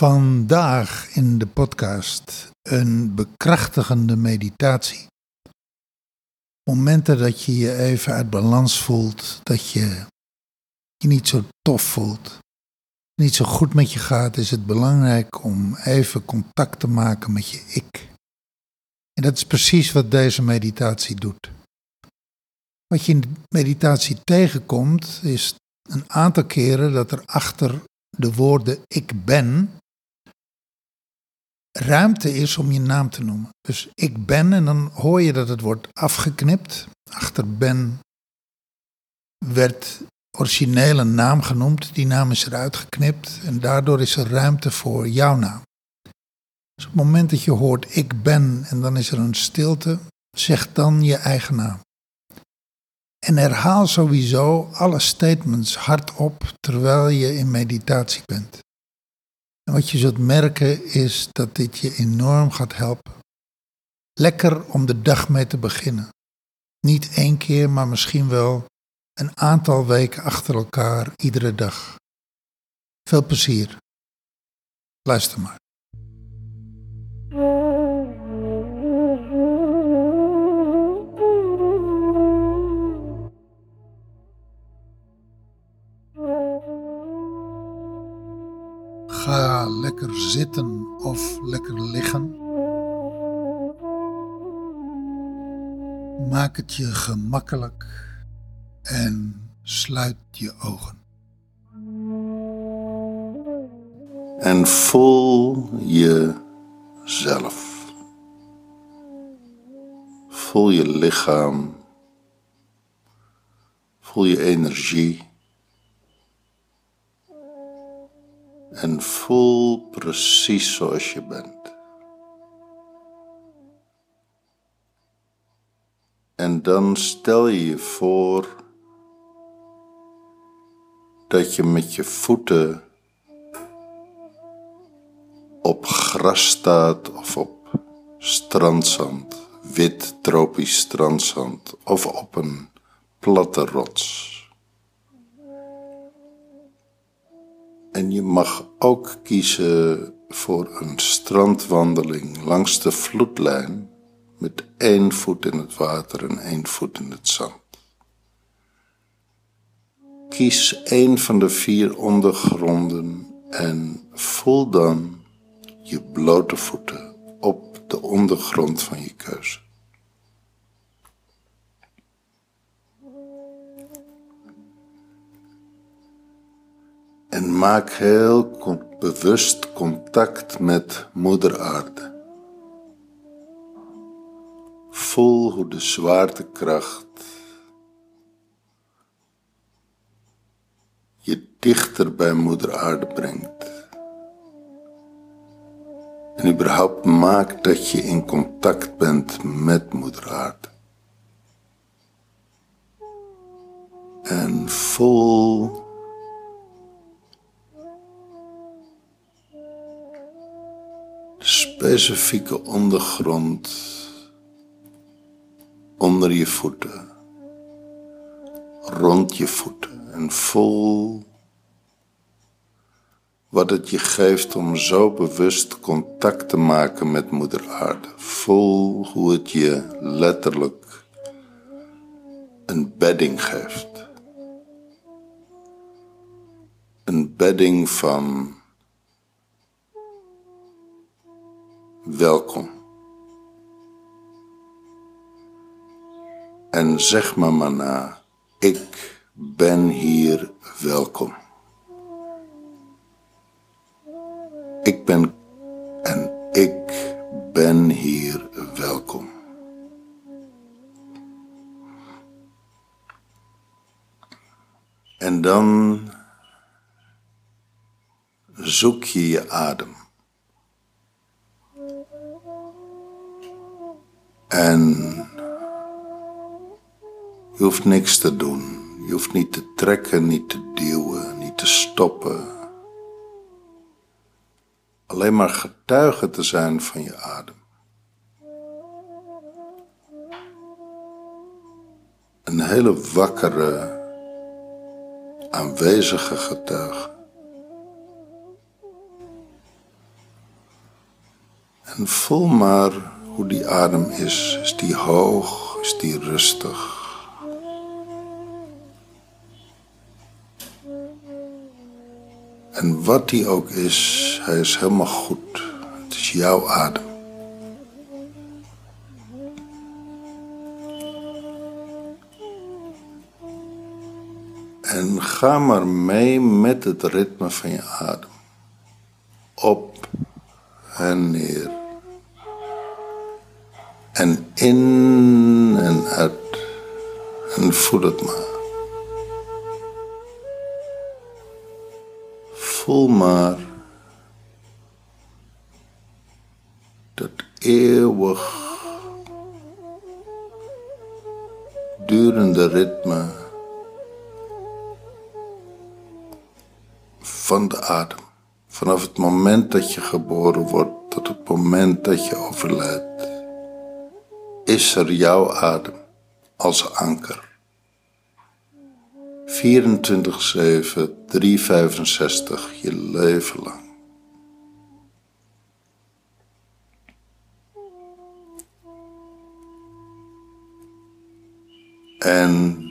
Vandaag in de podcast een bekrachtigende meditatie. Momenten dat je je even uit balans voelt, dat je je niet zo tof voelt, niet zo goed met je gaat, is het belangrijk om even contact te maken met je ik. En dat is precies wat deze meditatie doet. Wat je in de meditatie tegenkomt, is een aantal keren dat er achter de woorden ik ben ruimte is om je naam te noemen. Dus ik ben en dan hoor je dat het wordt afgeknipt. Achter ben werd originele naam genoemd. Die naam is eruit geknipt en daardoor is er ruimte voor jouw naam. Dus op het moment dat je hoort ik ben en dan is er een stilte, zeg dan je eigen naam. En herhaal sowieso alle statements hardop terwijl je in meditatie bent. En wat je zult merken is dat dit je enorm gaat helpen. Lekker om de dag mee te beginnen. Niet één keer, maar misschien wel een aantal weken achter elkaar, iedere dag. Veel plezier. Luister maar. Ga lekker zitten of lekker liggen. Maak het je gemakkelijk en sluit je ogen. En voel jezelf. Voel je lichaam. Voel je energie. En voel precies zoals je bent. En dan stel je je voor dat je met je voeten op gras staat of op strandzand, wit tropisch strandzand of op een platte rots. En je mag ook kiezen voor een strandwandeling langs de vloedlijn met één voet in het water en één voet in het zand. Kies één van de vier ondergronden en voel dan je blote voeten op de ondergrond van je keuze. En maak heel bewust contact met Moeder Aarde. Voel hoe de zwaartekracht je dichter bij Moeder Aarde brengt. En überhaupt maakt dat je in contact bent met Moeder Aarde. En voel specifieke ondergrond onder je voeten, rond je voeten en voel wat het je geeft om zo bewust contact te maken met Moeder Aarde. Voel hoe het je letterlijk een bedding geeft. Een bedding van welkom. En zeg me maar na, ik ben hier welkom. Ik ben en ik ben hier welkom. En dan zoek je je adem. En je hoeft niks te doen. Je hoeft niet te trekken, niet te duwen, niet te stoppen. Alleen maar getuige te zijn van je adem. Een hele wakkere, aanwezige getuige. En voel maar hoe die adem is. Is die hoog? Is die rustig? En wat die ook is, hij is helemaal goed. Het is jouw adem. En ga maar mee met het ritme van je adem. Op en neer. En in en uit. En voel het maar. Voel maar dat eeuwig durende ritme van de adem. Vanaf het moment dat je geboren wordt tot het moment dat je overlijdt, is er jouw adem als anker. 24-7, 365, je leven lang. En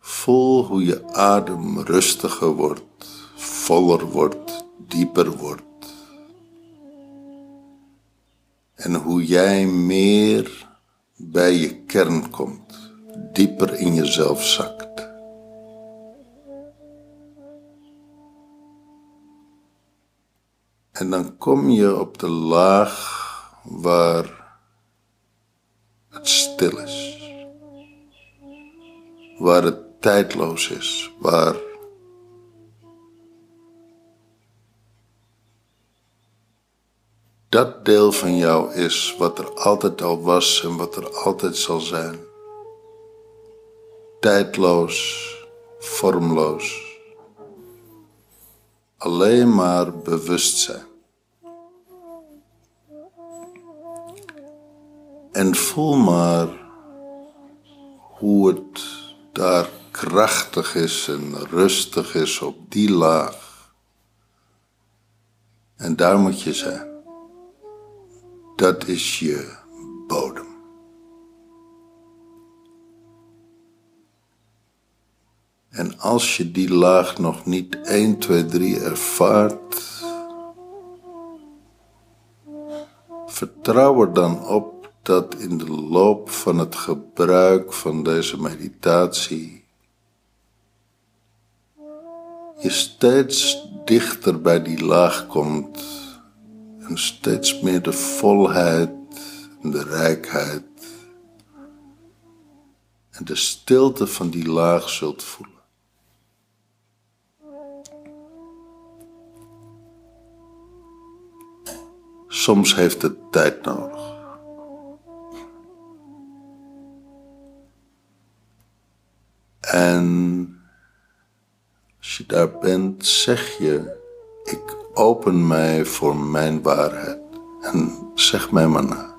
voel hoe je adem rustiger wordt, voller wordt, dieper wordt. En hoe jij meer bij je kern komt, dieper in jezelf zakt. En dan kom je op de laag waar het stil is, waar het tijdloos is, waar dat deel van jou is wat er altijd al was en wat er altijd zal zijn. Tijdloos, vormloos. Alleen maar bewustzijn. En voel maar hoe het daar krachtig is en rustig is op die laag. En daar moet je zijn dat is je bodem. En als je die laag nog niet 1, 2, 3 ervaart, vertrouw er dan op dat in de loop van het gebruik van deze meditatie je steeds dichter bij die laag komt en steeds meer de volheid en de rijkheid en de stilte van die laag zult voelen. Soms heeft het tijd nodig. En als je daar bent, zeg je, open mij voor mijn waarheid en zeg mij maar na.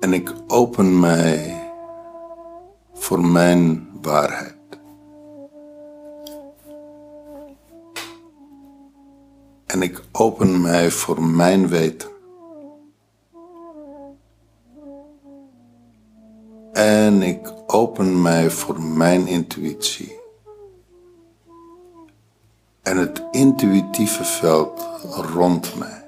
En ik open mij voor mijn waarheid. En ik open mij voor mijn weten. En ik open mij voor mijn intuïtie. En het intuïtieve veld rond mij.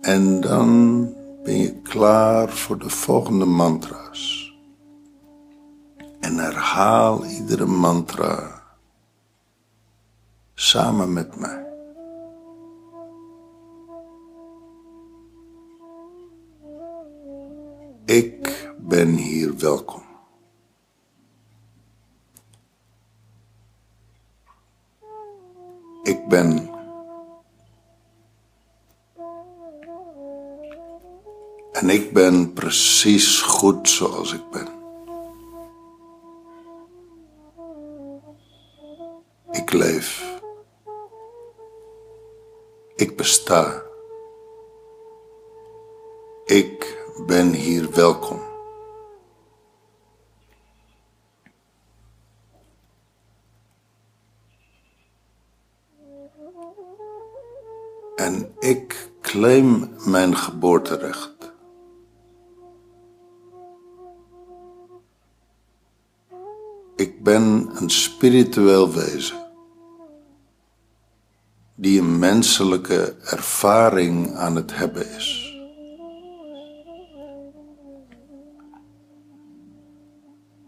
En dan ben je klaar voor de volgende mantra's herhaal iedere mantra samen met mij. Ik ben hier welkom. Ik ben en ik ben precies goed zoals ik ben. Leef. Ik besta. Ik ben hier welkom. En ik claim mijn geboorterecht. Ik ben een spiritueel wezen die een menselijke ervaring aan het hebben is.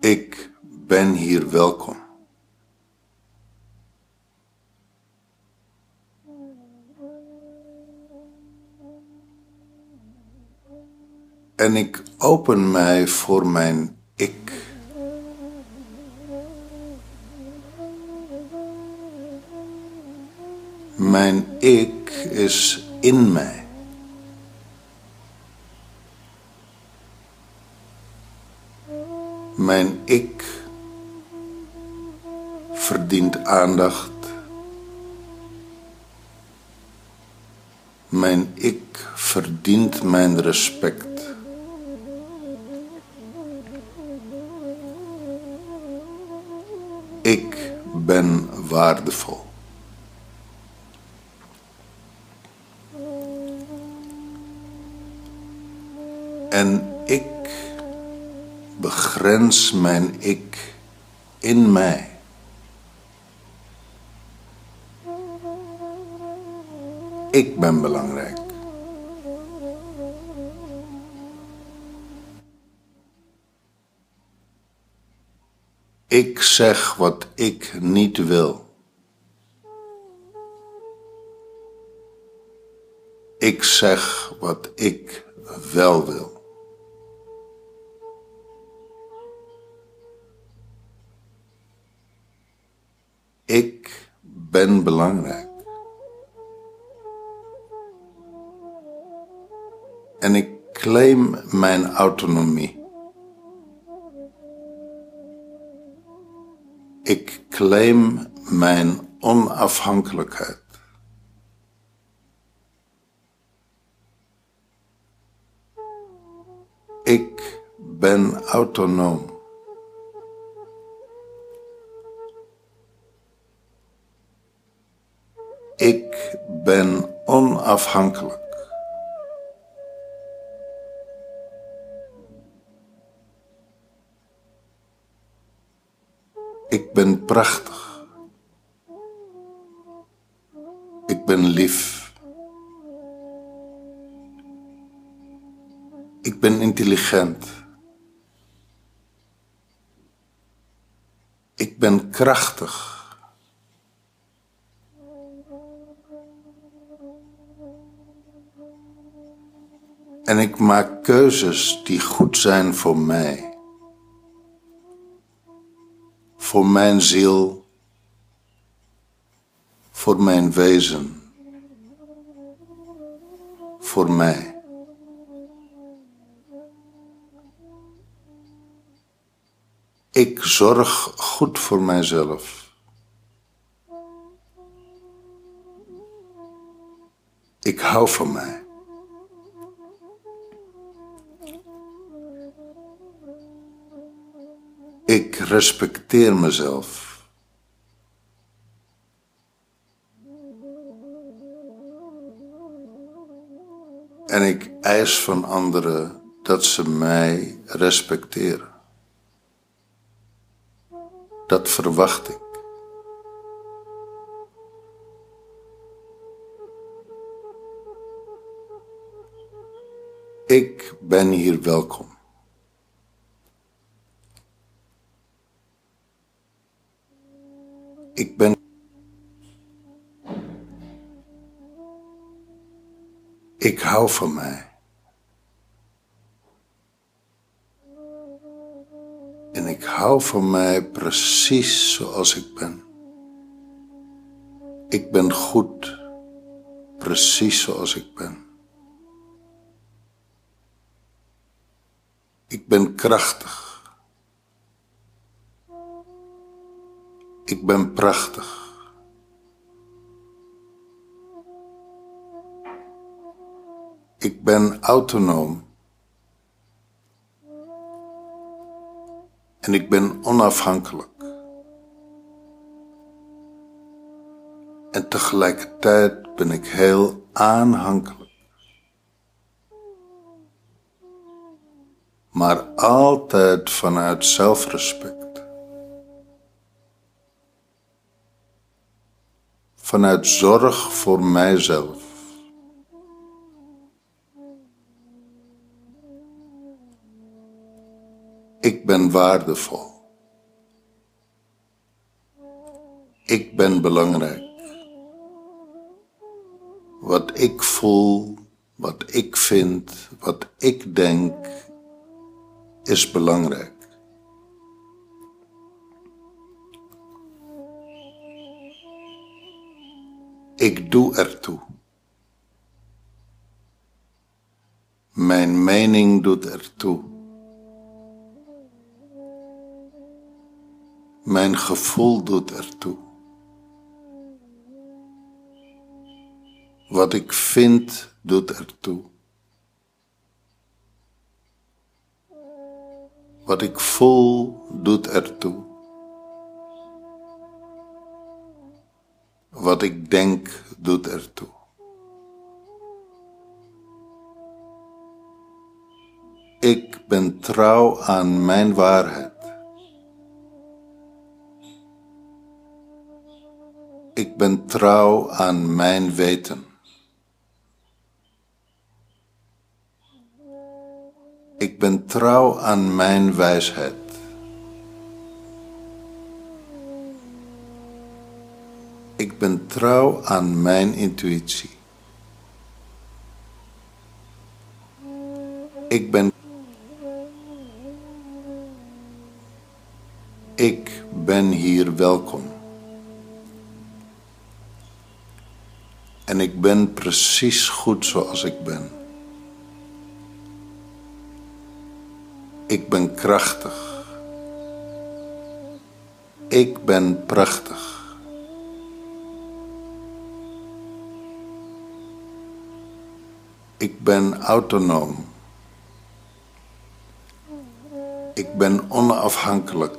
Ik ben hier welkom. En ik open mij voor mijn ik. Mijn ik is in mij. Mijn ik verdient aandacht. Mijn ik verdient mijn respect. Ik ben waardevol. En ik begrens mijn ik in mij. Ik ben belangrijk. Ik zeg wat ik niet wil. Ik zeg wat ik wel wil. Ik ben belangrijk. En ik claim mijn autonomie. Ik claim mijn onafhankelijkheid. Ik ben autonoom. Ik ben onafhankelijk. Ik ben prachtig. Ik ben lief. Ik ben intelligent. Ik ben krachtig. En ik maak keuzes die goed zijn voor mij. Voor mijn ziel. Voor mijn wezen. Voor mij. Ik zorg goed voor mijzelf. Ik hou van mij. Ik respecteer mezelf. En ik eis van anderen dat ze mij respecteren. Dat verwacht ik. Ik ben hier welkom. Ik ben. Ik hou van mij. En ik hou van mij precies zoals ik ben. Ik ben goed, precies zoals ik ben. Ik ben krachtig. Ik ben prachtig. Ik ben autonoom. En ik ben onafhankelijk. En tegelijkertijd ben ik heel aanhankelijk. Maar altijd vanuit zelfrespect. Vanuit zorg voor mijzelf. Ik ben waardevol. Ik ben belangrijk. Wat ik voel, wat ik vind, wat ik denk, is belangrijk. Ik doe ertoe. Mijn mening doet ertoe. Mijn gevoel doet ertoe. Wat ik vind doet ertoe. Wat ik voel doet ertoe. Wat ik denk doet ertoe. Ik ben trouw aan mijn waarheid. Ik ben trouw aan mijn weten. Ik ben trouw aan mijn wijsheid. Ik ben trouw aan mijn intuïtie. Ik ben. Ik ben hier welkom. En ik ben precies goed zoals ik ben. Ik ben krachtig. Ik ben prachtig. Ik ben autonoom. Ik ben onafhankelijk.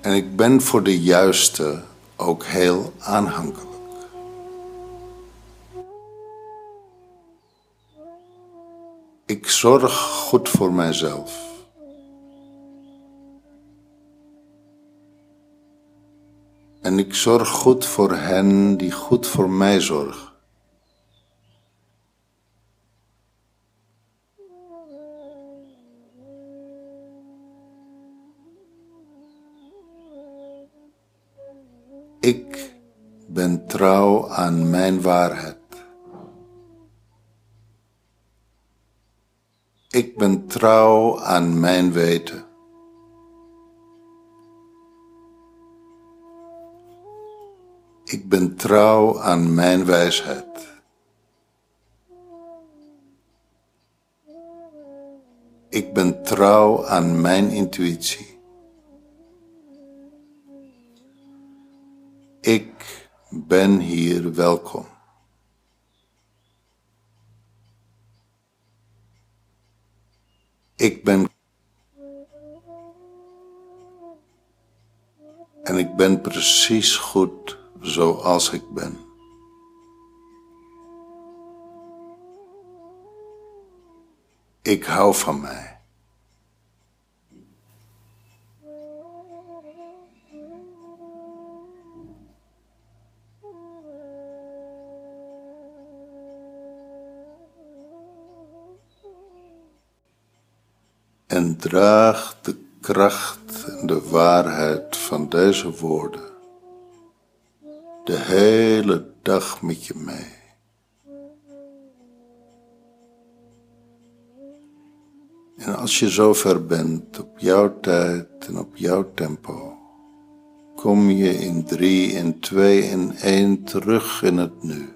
En ik ben voor de juiste ook heel aanhankelijk. Ik zorg goed voor mijzelf. En ik zorg goed voor hen die goed voor mij zorgen. Ik ben trouw aan mijn waarheid. Ik ben trouw aan mijn weten. Ik ben trouw aan mijn wijsheid. Ik ben trouw aan mijn intuïtie. Ik ben hier welkom. Ik ben. En ik ben precies goed zoals ik ben. Ik hou van mij. en draag de kracht en de waarheid van deze woorden de hele dag met je mee. En als je zover bent op jouw tijd en op jouw tempo, kom je in drie, in twee, in één terug in het nu.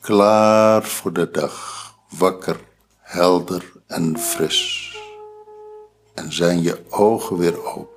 Klaar voor de dag, wakker helder en fris. En zijn je ogen weer open.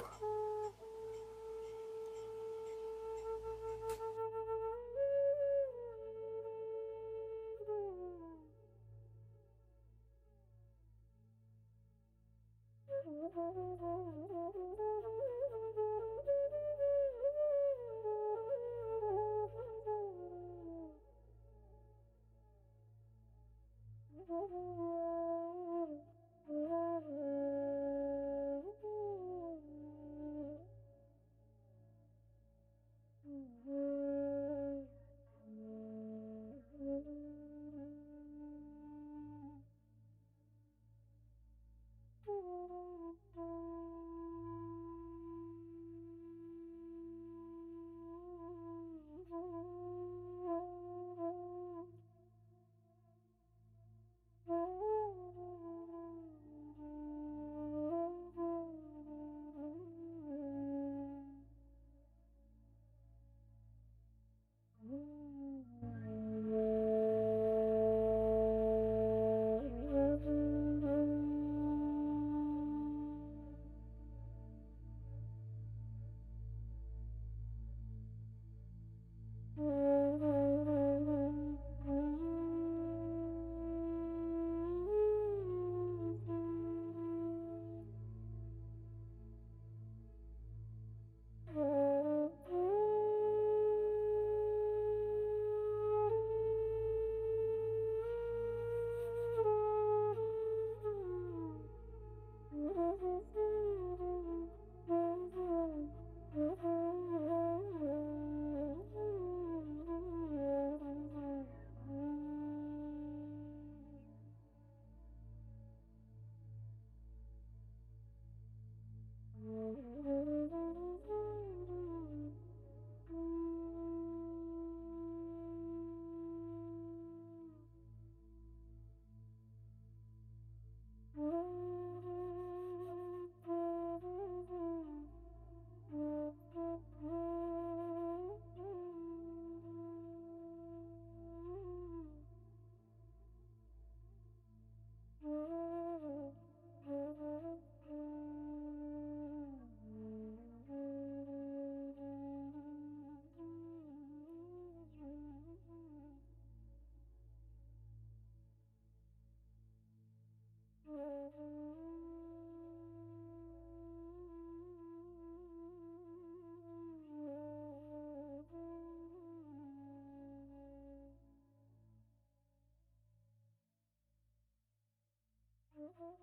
Mm-hmm.